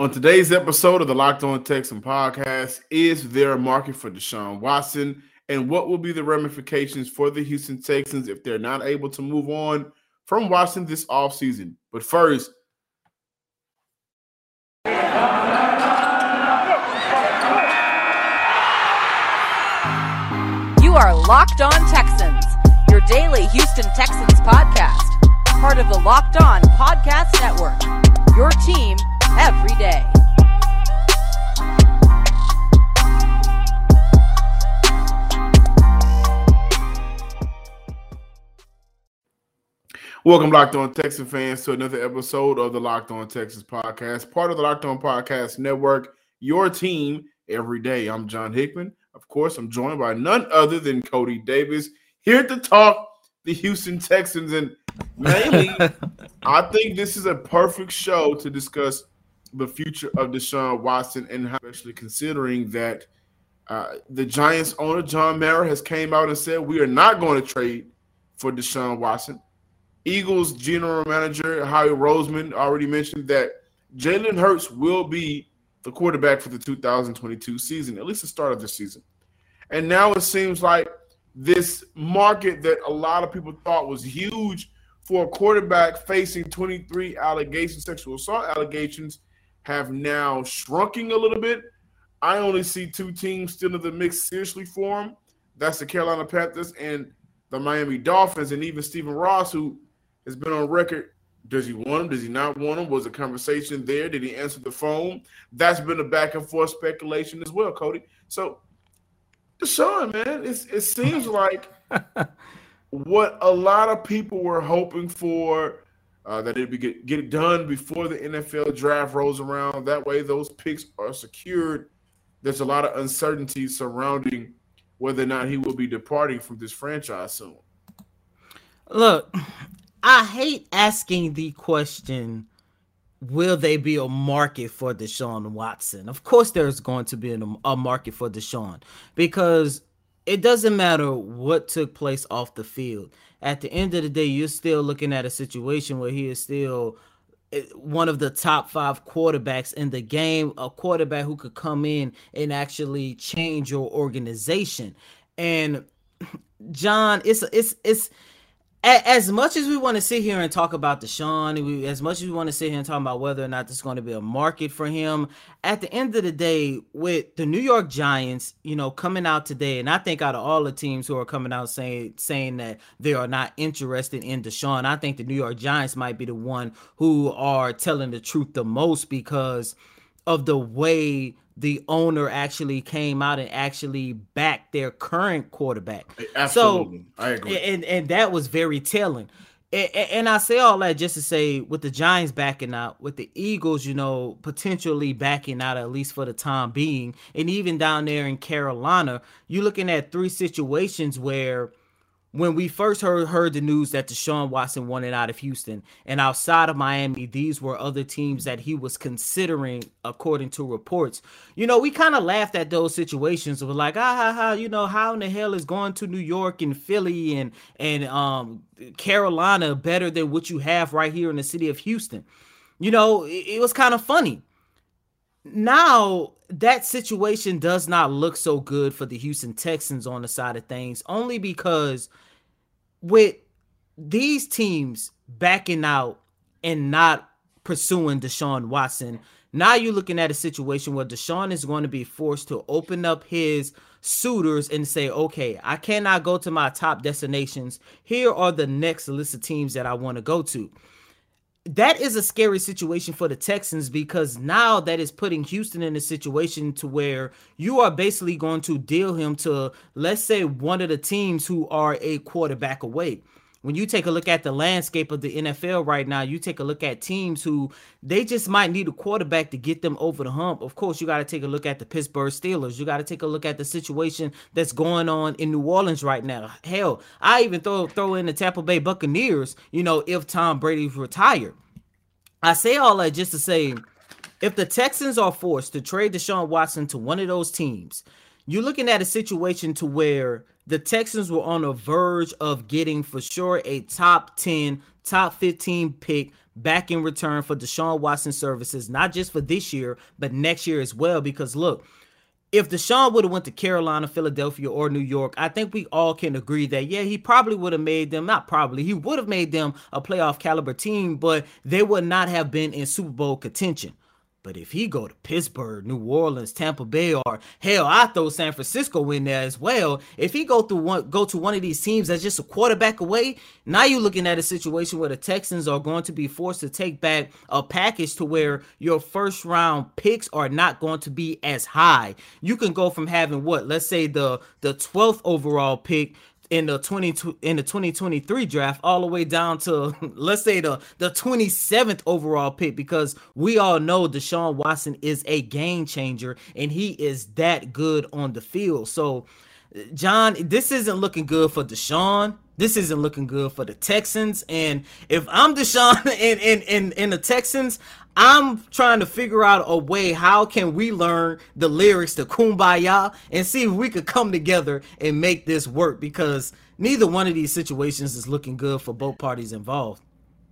On today's episode of the Locked On Texan podcast, is there a market for Deshaun Watson? And what will be the ramifications for the Houston Texans if they're not able to move on from Watson this offseason? But first, You are Locked On Texans, your daily Houston Texans podcast, part of the Locked On Podcast Network. Your team every day. welcome, Locked On Texans fans, to another episode of the Locked On Texans podcast, part of the Locked On Podcast Network. Your team every day. I'm John Hickman. Of course, I'm joined by none other than Coty Davis here to talk the Houston Texans. And mainly, I think this is a perfect show to discuss the future of Deshaun Watson and how, especially considering that uh, the Giants owner John Mara has came out and said we are not going to trade for Deshaun Watson. Eagles general manager Howie Roseman already mentioned that Jalen Hurts will be the quarterback for the 2022 season, at least the start of the season. And now it seems like this market that a lot of people thought was huge for a quarterback facing 23 allegations, sexual assault allegations, have now shrunking a little bit. I only see two teams still in the mix seriously for him. That's the Carolina Panthers and the Miami Dolphins, and even Stephen Ross, who has been on record. Does he want him? Does he not want him? Was a conversation there? Did he answer the phone? That's been a back and forth speculation as well, Coty. So, Deshaun, man, it seems like what a lot of people were hoping for uh, that it be get, get it done before the NFL draft rolls around. That way, those picks are secured. There's a lot of uncertainty surrounding whether or not he will be departing from this franchise soon. Look, I hate asking the question will there be a market for Deshaun Watson? Of course, there's going to be a market for Deshaun because it doesn't matter what took place off the field. At the end of the day, you're still looking at a situation where he is still eh, one of the top five quarterbacks in the game, a quarterback who could come in and actually change your organization. And John, it's it's it's as much as we want to sit here and talk about Deshaun, as much as we want to sit here and talk about whether or not there's going to be a market for him, at the end of the day, with the New York Giants, you know, coming out today, and I think out of all the teams who are coming out saying saying that they are not interested in Deshaun, I think the New York Giants might be the one who are telling the truth the most because of the way the owner actually came out and actually backed their current quarterback. Absolutely. So, I agree. And, and that was very telling. And, and I say all that just to say, with the Giants backing out, with the Eagles, you know, potentially backing out at least for the time being, and even down there in Carolina, you're looking at three situations where when we first heard heard the news that Deshaun Watson wanted out of Houston and outside of Miami, these were other teams that he was considering, according to reports. You know, we kind of laughed at those situations. We're like, ah, ha, ha, you know, how in the hell is going to New York and Philly and and um Carolina better than what you have right here in the city of Houston? You know, it, it was kind of funny. Now that situation does not look so good for the Houston Texans on the side of things, only because with these teams backing out and not pursuing Deshaun Watson, now you're looking at a situation where Deshaun is going to be forced to open up his suitors and say, okay, I cannot go to my top destinations. Here are the next list of teams that I want to go to that is a scary situation for the Texans because now that is putting Houston in a situation to where you are basically going to deal him to let's say one of the teams who are a quarterback away. When you take a look at the landscape of the NFL right now, you take a look at teams who they just might need a quarterback to get them over the hump. Of course, you got to take a look at the Pittsburgh Steelers. You got to take a look at the situation that's going on in New Orleans right now. Hell, I even throw throw in the Tampa Bay Buccaneers, you know, if Tom Brady's retired. I say all that just to say if the Texans are forced to trade Deshaun Watson to one of those teams, you're looking at a situation to where the Texans were on the verge of getting for sure a top 10, top 15 pick back in return for Deshaun Watson services, not just for this year, but next year as well. Because look, if Deshaun would have went to Carolina, Philadelphia, or New York, I think we all can agree that yeah, he probably would have made them not probably he would have made them a playoff caliber team, but they would not have been in Super Bowl contention. But if he go to Pittsburgh, New Orleans, Tampa Bay, or hell, I throw San Francisco in there as well. If he go through one, go to one of these teams that's just a quarterback away, now you're looking at a situation where the Texans are going to be forced to take back a package to where your first round picks are not going to be as high. You can go from having what, let's say the the 12th overall pick in the 20 in the 2023 draft all the way down to let's say the the 27th overall pick because we all know Deshaun Watson is a game changer and he is that good on the field. So John, this isn't looking good for Deshaun. This isn't looking good for the Texans. And if I'm Deshaun and in, in, in the Texans, I'm trying to figure out a way how can we learn the lyrics to Kumbaya and see if we could come together and make this work because neither one of these situations is looking good for both parties involved.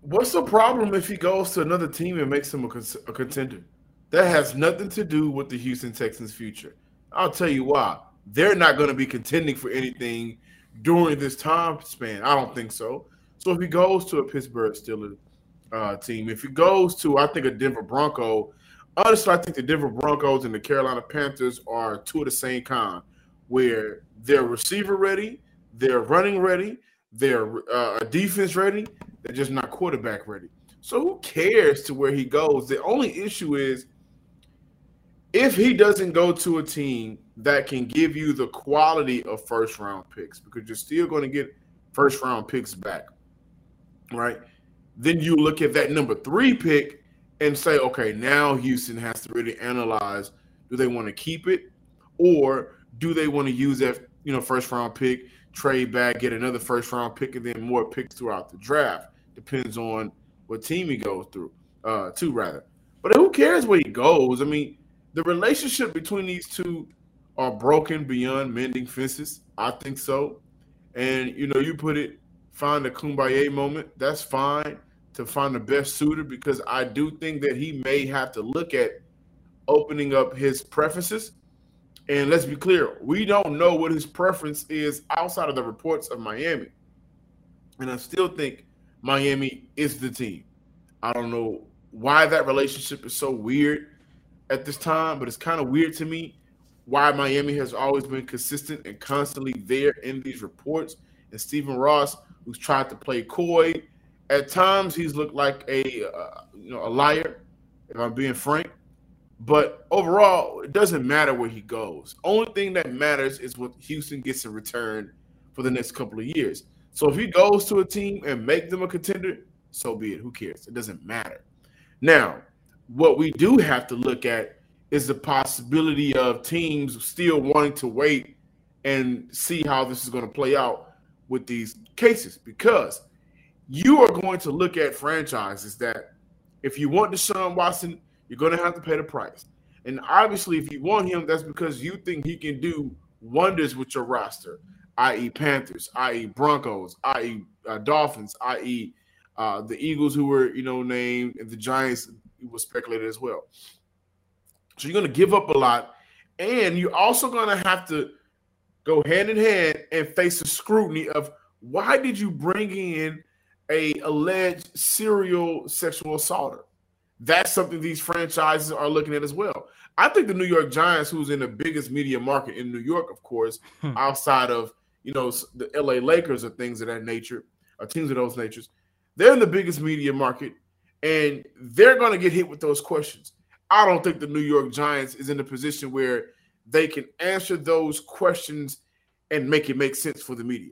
What's the problem if he goes to another team and makes him a, a contender? That has nothing to do with the Houston Texans' future. I'll tell you why. They're not going to be contending for anything during this time span. I don't think so. So if he goes to a Pittsburgh Steelers uh, team. If he goes to, I think, a Denver Bronco, honestly, I think the Denver Broncos and the Carolina Panthers are two of the same kind, where they're receiver ready, they're running ready, they're uh, defense ready, they're just not quarterback ready. So who cares to where he goes? The only issue is if he doesn't go to a team that can give you the quality of first round picks, because you're still going to get first round picks back, right? Then you look at that number three pick and say, okay, now Houston has to really analyze: do they want to keep it, or do they want to use that you know first round pick, trade back, get another first round pick, and then more picks throughout the draft? Depends on what team he goes through, uh, to rather. But who cares where he goes? I mean, the relationship between these two are broken beyond mending fences. I think so. And you know, you put it, find a kumbaya moment. That's fine to find the best suitor because I do think that he may have to look at opening up his preferences. And let's be clear, we don't know what his preference is outside of the reports of Miami. And I still think Miami is the team. I don't know why that relationship is so weird at this time, but it's kind of weird to me why Miami has always been consistent and constantly there in these reports. And Stephen Ross, who's tried to play coy at times, he's looked like a uh, you know a liar, if I'm being frank. But overall, it doesn't matter where he goes. Only thing that matters is what Houston gets in return for the next couple of years. So if he goes to a team and make them a contender, so be it. Who cares? It doesn't matter. Now, what we do have to look at is the possibility of teams still wanting to wait and see how this is going to play out with these cases because you are going to look at franchises that if you want Deshaun Watson, you're going to have to pay the price. And obviously, if you want him, that's because you think he can do wonders with your roster, i.e., Panthers, i.e., Broncos, i.e., uh, Dolphins, i.e., uh, the Eagles, who were you know named, and the Giants was speculated as well. So you're going to give up a lot, and you're also going to have to go hand in hand and face the scrutiny of why did you bring in a alleged serial sexual assaulter. That's something these franchises are looking at as well. I think the New York Giants, who's in the biggest media market in New York, of course, hmm. outside of you know the LA Lakers or things of that nature, or teams of those natures, they're in the biggest media market, and they're going to get hit with those questions. I don't think the New York Giants is in a position where they can answer those questions and make it make sense for the media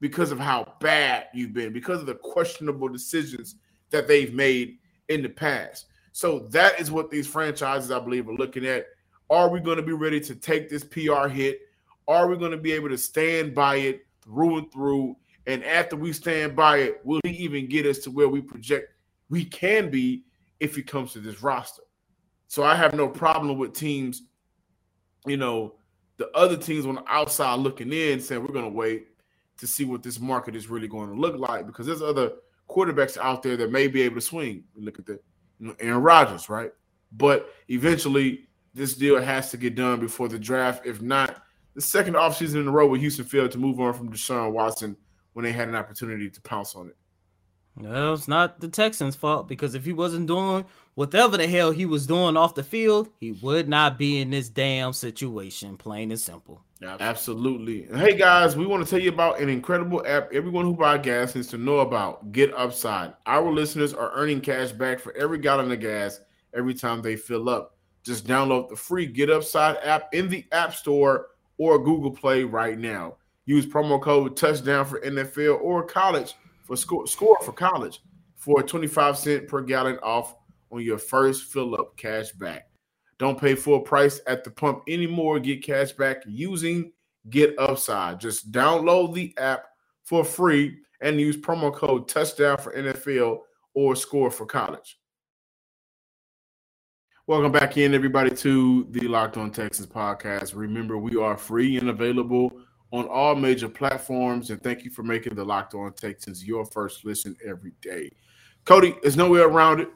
because of how bad you've been, because of the questionable decisions that they've made in the past. So that is what these franchises, I believe, are looking at. Are we going to be ready to take this PR hit? Are we going to be able to stand by it through and through? And after we stand by it, will he even get us to where we project we can be if he comes to this roster? So I have no problem with teams, you know, the other teams on the outside looking in saying we're going to wait to see what this market is really going to look like because there's other quarterbacks out there that may be able to swing. Look at the you know, Aaron Rodgers, right? But eventually, this deal has to get done before the draft. If not, the second offseason in a row where Houston failed to move on from Deshaun Watson when they had an opportunity to pounce on it. Well, it's not the Texans' fault because if he wasn't doing whatever the hell he was doing off the field, he would not be in this damn situation, plain and simple. Absolutely. Hey guys, we want to tell you about an incredible app everyone who buys gas needs to know about. Get Upside. Our listeners are earning cash back for every gallon of gas every time they fill up. Just download the free Get Upside app in the App Store or Google Play right now. Use promo code touchdown for NFL or college for score, score for college for 25 cent per gallon off on your first fill up cash back. Don't pay full price at the pump anymore. Get cash back using Get Upside. Just download the app for free and use promo code touchdown for NFL or score for college. Welcome back in, everybody, to the Locked On Texans podcast. Remember, we are free and available on all major platforms. And thank you for making the Locked On Texans your first listen every day. Coty, there's no way around it.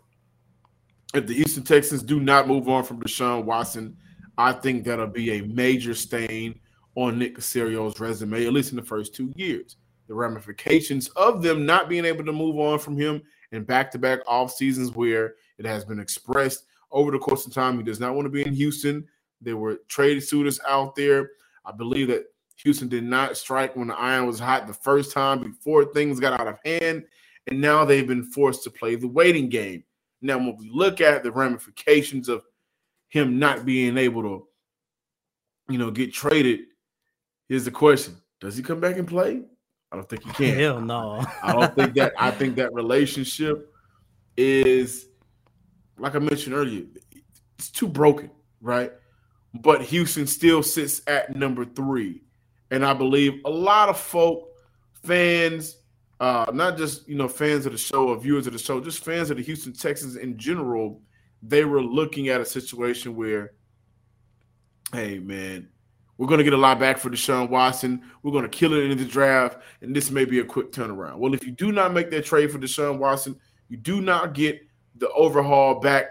If the Houston Texans do not move on from Deshaun Watson, I think that'll be a major stain on Nick Caserio's resume, at least in the first two years. The ramifications of them not being able to move on from him in back to back off seasons where it has been expressed over the course of time he does not want to be in Houston. There were trade suitors out there. I believe that Houston did not strike when the iron was hot the first time before things got out of hand. And now they've been forced to play the waiting game. Now, when we look at the ramifications of him not being able to, you know, get traded, here's the question: Does he come back and play? I don't think he can. Hell no. I don't think that. I think that relationship is, like I mentioned earlier, it's too broken, right? But Houston still sits at number three, and I believe a lot of folk, fans, uh, not just you know fans of the show or viewers of the show, just fans of the Houston Texans in general, they were looking at a situation where, hey man, we're going to get a lot back for Deshaun Watson. We're going to kill it in the draft, and this may be a quick turnaround. Well, if you do not make that trade for Deshaun Watson, you do not get the overhaul back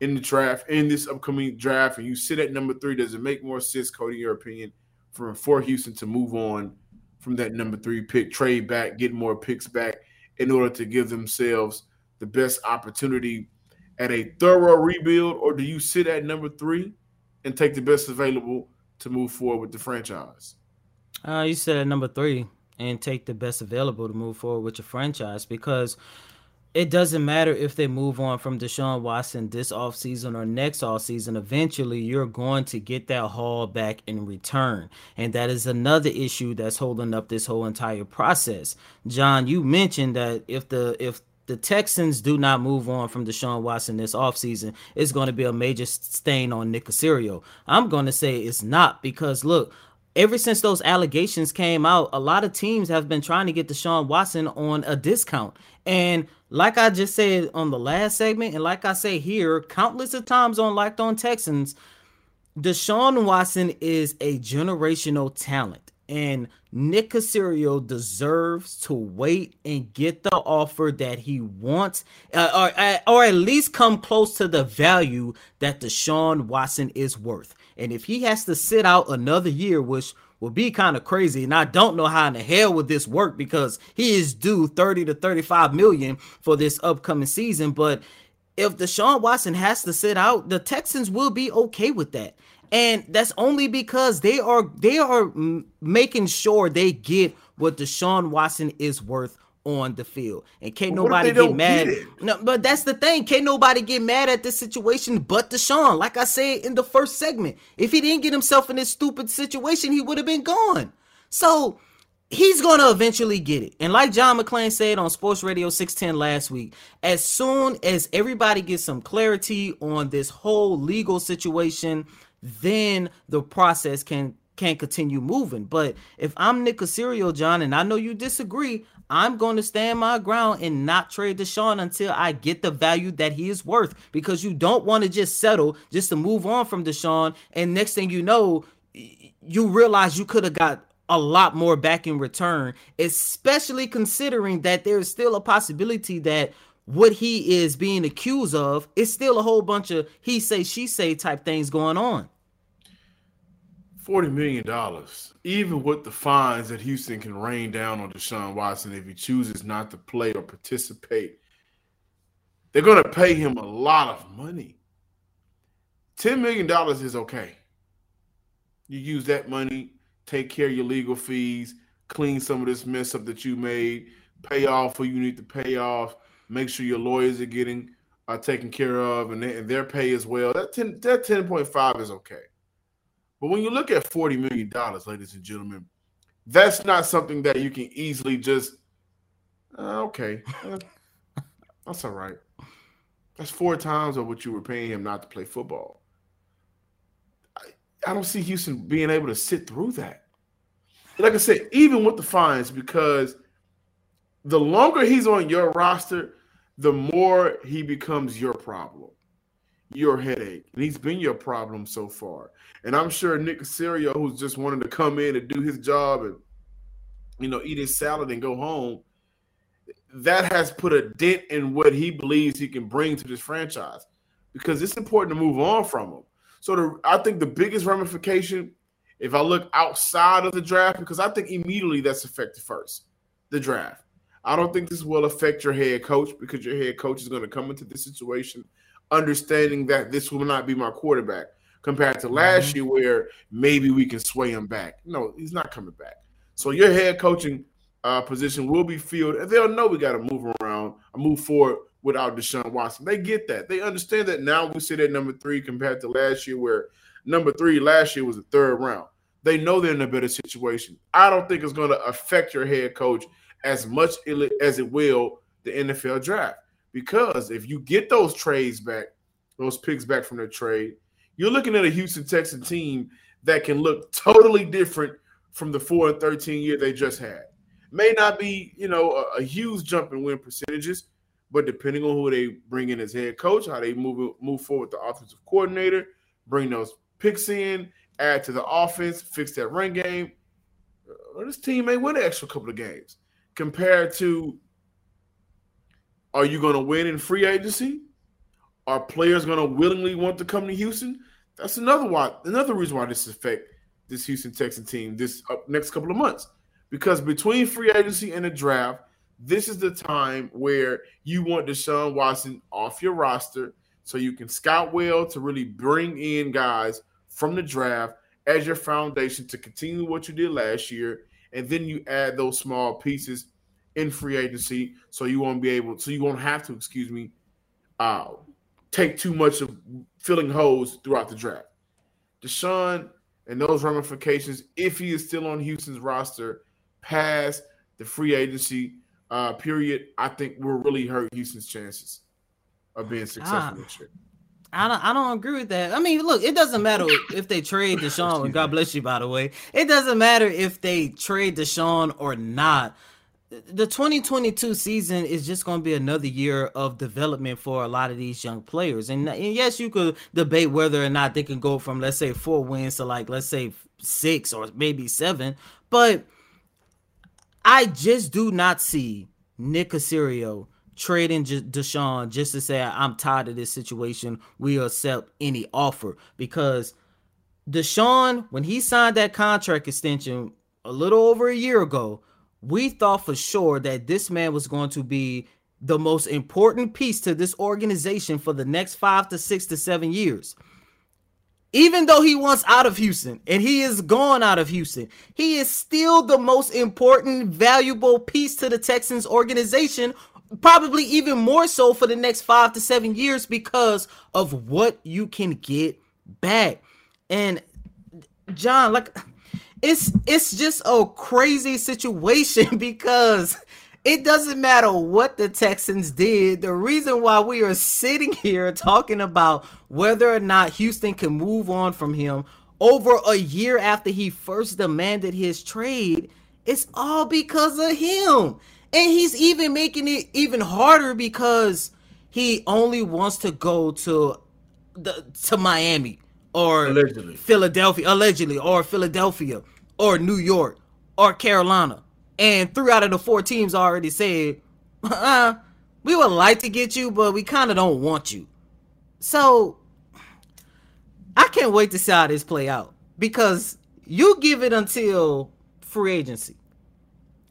in the draft in this upcoming draft, and you sit at number three. Does it make more sense, Coty, in your opinion, for for Houston to move on from that number three pick, trade back, get more picks back in order to give themselves the best opportunity at a thorough rebuild, or do you sit at number three and take the best available to move forward with the franchise? Uh, you said at number three and take the best available to move forward with your franchise because it doesn't matter if they move on from Deshaun Watson this offseason or next offseason. Eventually, you're going to get that haul back in return. And that is another issue that's holding up this whole entire process. John, you mentioned that if the if the Texans do not move on from Deshaun Watson this offseason, it's going to be a major stain on Nick Caserio. I'm going to say it's not because look, ever since those allegations came out, a lot of teams have been trying to get Deshaun Watson on a discount. And like I just said on the last segment, and like I say here, countless of times on Locked On Texans, Deshaun Watson is a generational talent. And Nick Caserio deserves to wait and get the offer that he wants, uh, or, uh, or at least come close to the value that Deshaun Watson is worth. And if he has to sit out another year, which will be kind of crazy. And I don't know how in the hell would this work because he is due 30 to 35 million for this upcoming season. But if Deshaun Watson has to sit out, the Texans will be okay with that. And that's only because they are they are making sure they get what Deshaun Watson is worth on the field. And can't well, nobody get mad. Get no, but that's the thing. Can't nobody get mad at this situation but Deshaun. Like I said in the first segment, if he didn't get himself in this stupid situation, he would have been gone. So he's going to eventually get it. And like John McClain said on Sports Radio 610 last week, as soon as everybody gets some clarity on this whole legal situation, then the process can can continue moving. But if I'm Nick Caserio, John, and I know you disagree, I'm going to stand my ground and not trade Deshaun until I get the value that he is worth because you don't want to just settle just to move on from Deshaun. And next thing you know, you realize you could have got a lot more back in return, especially considering that there's still a possibility that what he is being accused of is still a whole bunch of he say she say type things going on. Forty million dollars, even with the fines that Houston can rain down on Deshaun Watson if he chooses not to play or participate, they're going to pay him a lot of money. $10 million is okay. You use that money, take care of your legal fees, clean some of this mess up that you made, pay off who you need to pay off, make sure your lawyers are getting are taken care of and, they, and their pay as well. That 10, that 10.5 is okay. But when you look at $40 million, ladies and gentlemen, that's not something that you can easily just, uh, okay, uh, that's all right. That's four times of what you were paying him not to play football. I, I don't see Houston being able to sit through that. Like I said, even with the fines, because the longer he's on your roster, the more he becomes your problem, your headache. And he's been your problem so far. And I'm sure Nick Caserio, who's just wanted to come in and do his job and you know eat his salad and go home, that has put a dent in what he believes he can bring to this franchise because it's important to move on from him. So the, I think the biggest ramification, if I look outside of the draft, because I think immediately that's affected first, the draft. I don't think this will affect your head coach because your head coach is going to come into this situation understanding that this will not be my quarterback compared to last mm-hmm. year where maybe we can sway him back. No, he's not coming back. So your head coaching uh, position will be filled, and they'll know we got to move around, move forward without Deshaun Watson. They get that. They understand that now we sit at number three compared to last year, where number three last year was the third round. They know they're in a better situation. I don't think it's going to affect your head coach as much as it will the NFL draft. Because if you get those trades back, those picks back from the trade, you're looking at a Houston Texan team that can look totally different from the 4 and 13 year they just had. May not be, you know, a, a, huge jump in win percentages, but depending on who they bring in as head coach, how they move move forward with the offensive coordinator, bring those picks in, add to the offense, fix that run game. Uh, this team may win an extra couple of games compared to are you going to win in free agency? Are players going to willingly want to come to Houston? That's another why another reason why this affect this Houston Texan team this uh, next couple of months because between free agency and the draft, this is the time where you want Deshaun Watson off your roster so you can scout well to really bring in guys from the draft as your foundation to continue what you did last year. And then you add those small pieces in free agency so you won't be able, so you won't have to, excuse me, uh, take too much of filling holes throughout the draft. Deshaun and those ramifications, if he is still on Houston's roster, past the free agency uh, period, I think will really hurt Houston's chances of being successful ah, this year. I don't, I don't agree with that. I mean, look, it doesn't matter if they trade Deshaun. God bless you, by the way. It doesn't matter if they trade Deshaun or not. The 2022 season is just going to be another year of development for a lot of these young players. And, and yes, you could debate whether or not they can go from, let's say, four wins to like, let's say, six or maybe seven. But – I just do not see Nick Caserio trading Deshaun just to say I'm tired of this situation. We accept any offer because Deshaun, when he signed that contract extension a little over a year ago, we thought for sure that this man was going to be the most important piece to this organization for the next five to six to seven years even though he wants out of Houston and he is gone out of Houston, he is still the most important, valuable piece to the Texans organization, probably even more so for the next five to seven years because of what you can get back. And John, like it's it's just a crazy situation because it doesn't matter what the Texans did. The reason why we are sitting here talking about whether or not Houston can move on from him over a year after he first demanded his trade, it's all because of him. And he's even making it even harder because he only wants to go to the to Miami or allegedly. Philadelphia, allegedly, or Philadelphia, or New York, or Carolina. And three out of the four teams already said, uh, we would like to get you, but we kind of don't want you. So I can't wait to see how this play out because you give it until free agency.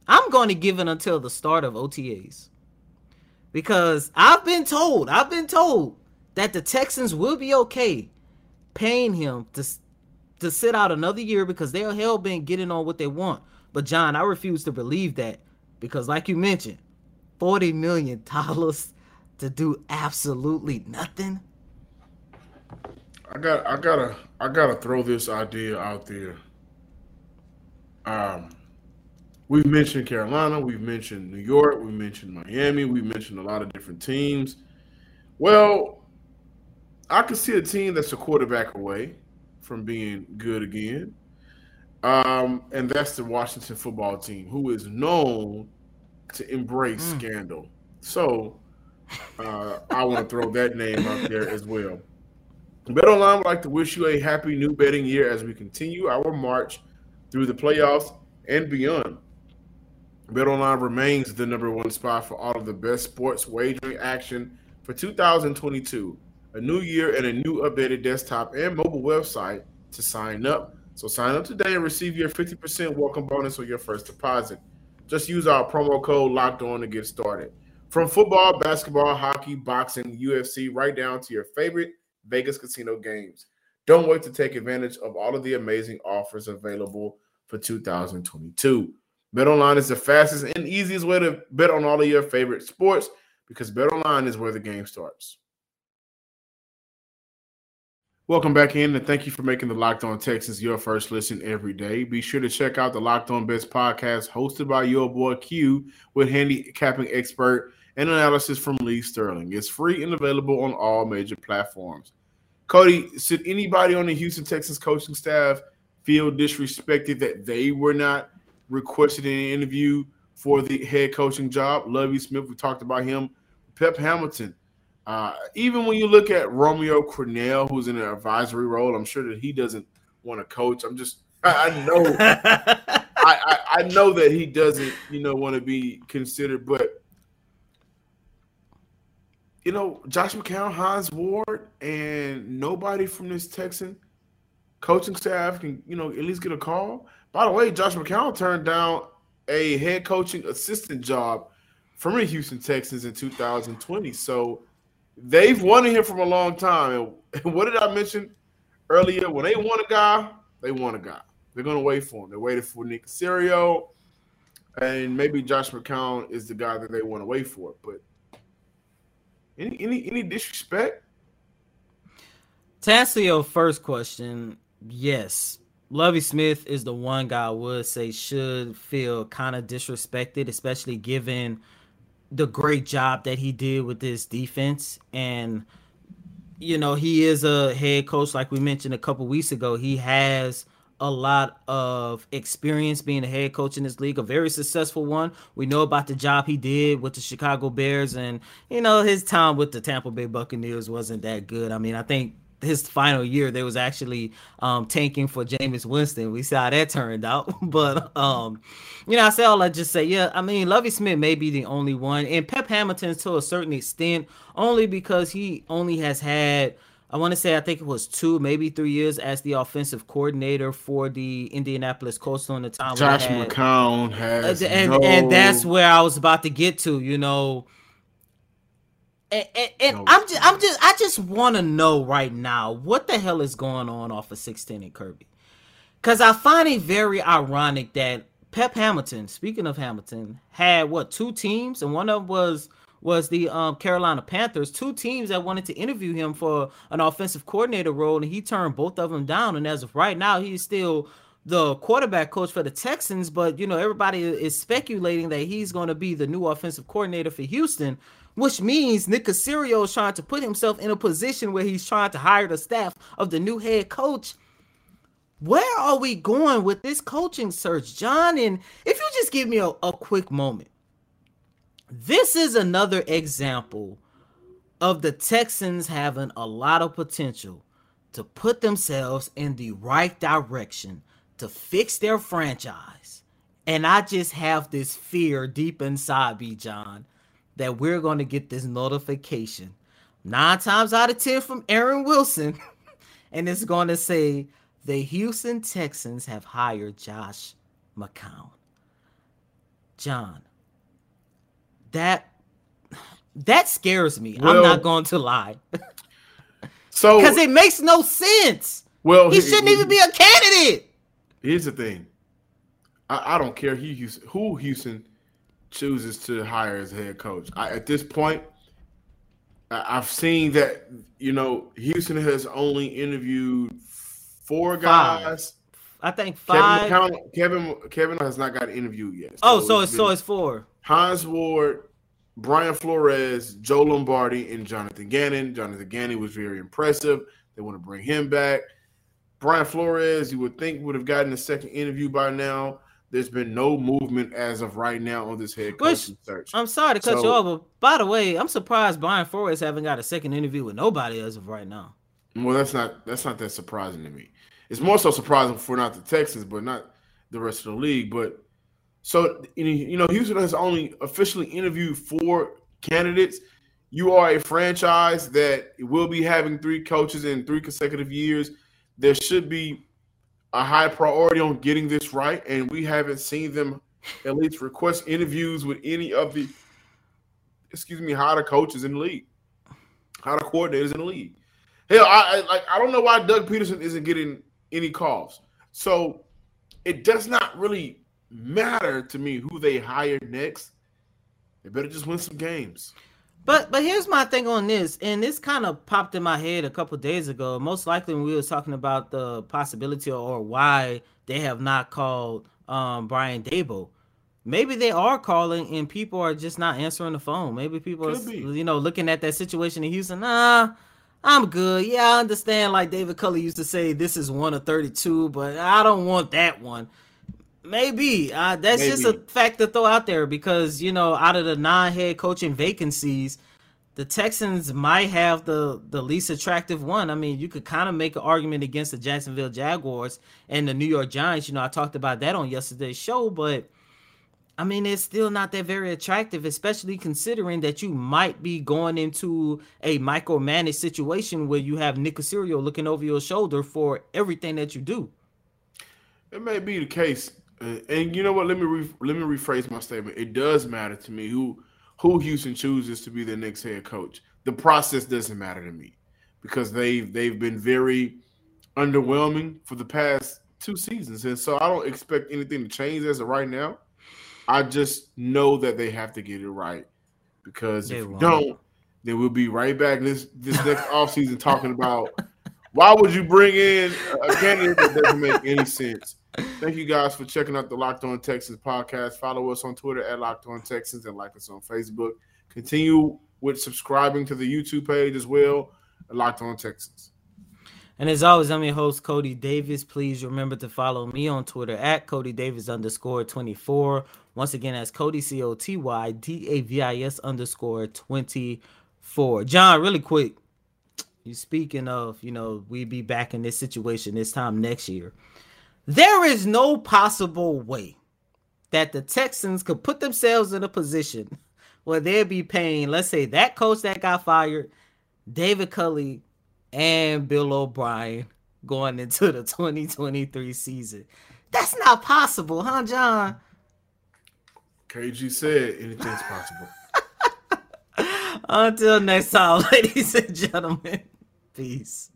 I'm going to give it until the start of OTAs because I've been told, I've been told that the Texans will be okay paying him to to sit out another year because they're hell bent getting on what they want. But John, I refuse to believe that because, like you mentioned, forty million dollars to do absolutely nothing. I got I gotta I gotta throw this idea out there. Um we've mentioned Carolina, we've mentioned New York, we mentioned Miami, we mentioned a lot of different teams. Well, I can see a team that's a quarterback away from being good again. Um, and that's the Washington football team, who is known to embrace mm. scandal. So uh, I want to throw that name out there as well. BetOnline would like to wish you a happy new betting year as we continue our march through the playoffs and beyond. BetOnline remains the number one spot for all of the best sports wagering action for 2022. A new year and a new updated desktop and mobile website to sign up. So sign up today and receive your 50% welcome bonus on your first deposit. Just use our promo code locked on to get started. From football, basketball, hockey, boxing, UFC, right down to your favorite Vegas casino games. Don't wait to take advantage of all of the amazing offers available for 2022. BetOnline is the fastest and easiest way to bet on all of your favorite sports because BetOnline is where the game starts. Welcome back in, and thank you for making the Locked On Texans your first listen every day. Be sure to check out the Locked On Bets podcast hosted by your boy Q with handicapping expert and analysis from Lee Sterling. It's free and available on all major platforms. Coty, should anybody on the Houston Texans coaching staff feel disrespected that they were not requested an interview for the head coaching job? Lovie Smith, we talked about him. Pep Hamilton. Uh, even when you look at Romeo Crennel, who's in an advisory role, I'm sure that he doesn't want to coach. I'm just, I, I know, I, I, I know that he doesn't, you know, want to be considered. But you know, Josh McCown, Hines Ward, and nobody from this Texan coaching staff can, you know, at least get a call. By the way, Josh McCown turned down a head coaching assistant job from the Houston Texans in 2020. So they've wanted him from a long time. And what did I mention earlier? When they want a guy, they want a guy. They're going to wait for him. They waited for Nick Caserio, and maybe Josh McCown is the guy that they want to wait for. But any any any disrespect? Your first question, yes. Lovie Smith is the one guy I would say should feel kind of disrespected, especially given the great job that he did with this defense. And you know, he is a head coach, like we mentioned a couple weeks ago. He has a lot of experience being a head coach in this league, a very successful one. We know about the job he did with the Chicago Bears, and you know his time with the Tampa Bay Buccaneers wasn't that good. I mean, I think his final year they was actually um, tanking for Jameis Winston. We saw how that turned out, but um, you know, I say all I just say, yeah. I mean, Lovie Smith may be the only one, and Pep Hamilton to a certain extent, only because he only has had I want to say I think it was two, maybe three years as the offensive coordinator for the Indianapolis Colts on the time. Josh had, McCown has, and, no... and that's where I was about to get to. You know, and, and, and no. I'm just, I'm just, I just want to know right now what the hell is going on off of 16 and Kirby, because I find it very ironic that Pep Hamilton, speaking of Hamilton, had what two teams, and one of them was was the um, Carolina Panthers, two teams that wanted to interview him for an offensive coordinator role, and he turned both of them down. And as of right now, he's still the quarterback coach for the Texans, but you know everybody is speculating that he's going to be the new offensive coordinator for Houston, which means Nick Caserio is trying to put himself in a position where he's trying to hire the staff of the new head coach. Where are we going with this coaching search, John? And if you just give me a, a quick moment, this is another example of the Texans having a lot of potential to put themselves in the right direction to fix their franchise. And I just have this fear deep inside me, John, that we're going to get this notification nine times out of 10 from Aaron Wilson. and it's going to say the Houston Texans have hired Josh McCown. John, that that scares me. Well, I'm not going to lie. so because it makes no sense. Well, he, he shouldn't he, even be a candidate. Here's the thing. I, I don't care who Houston, who Houston chooses to hire as head coach. I, at this point, I, have seen that you know Houston has only interviewed four guys. Five. I think five. Kevin, Kevin Kevin has not got interviewed yet. Oh, so oh, so it's, it's so it's four. Hines Ward, Brian Flores, Joe Lombardi, and Jonathan Gannon. Jonathan Gannon was very impressive. They want to bring him back. Brian Flores, you would think would have gotten a second interview by now. There's been no movement as of right now on this head coaching search. I'm sorry to cut so, you off, but by the way, I'm surprised Brian Flores haven't got a second interview with nobody as of right now. Well, that's not that's not that surprising to me. It's more so surprising for not the Texans, but not the rest of the league. But so you know, Houston has only officially interviewed four candidates. You are a franchise that will be having three coaches in three consecutive years. There should be a high priority on getting this right, and we haven't seen them at least request interviews with any of the excuse me, how the coaches in the league, how the coordinators in the league. Hell, I I like I don't know why Doug Pederson isn't getting any calls. So it does not really matter to me who they hire next. They better just win some games. But but here's my thing on this, and this kind of popped in my head a couple days ago. Most likely when we were talking about the possibility or why they have not called um, Brian Daboll. Maybe they are calling and people are just not answering the phone. Maybe people are, you know, looking at that situation in Houston. Nah, I'm good. Yeah, I understand. Like David Culley used to say, this is one of 32, but I don't want that one. Maybe uh, that's Maybe. just a fact to throw out there because you know, out of the nine head coaching vacancies, the Texans might have the the least attractive one. I mean, you could kind of make an argument against the Jacksonville Jaguars and the New York Giants. You know, I talked about that on yesterday's show, but I mean, it's still not that very attractive, especially considering that you might be going into a micromanaged situation where you have Nick Caserio looking over your shoulder for everything that you do. It may be the case and, and you know what? Let me re- let me rephrase my statement. It does matter to me who who Houston chooses to be the next head coach. The process doesn't matter to me because they've they've been very underwhelming for the past two seasons, and so I don't expect anything to change as of right now. I just know that they have to get it right because if you don't, then we'll be right back this this next offseason talking about why would you bring in a candidate that doesn't make any sense Thank you guys for checking out the Locked On Texans podcast. Follow us on Twitter at Locked On Texans and like us on Facebook. Continue with subscribing to the YouTube page as well, Locked On Texans. And as always, I'm your host, Coty Davis. Please remember to follow me on Twitter at Coty Davis underscore 24. Once again, that's Coty C O T Y D A V I S underscore 24. John, really quick. You speaking of, you know, we be back in this situation this time next year. There is no possible way that the Texans could put themselves in a position where they'd be paying, let's say, that coach that got fired, David Culley, and Bill O'Brien going into the 2023 season. That's not possible, huh, John? KG said anything's possible. Until next time, ladies and gentlemen, peace.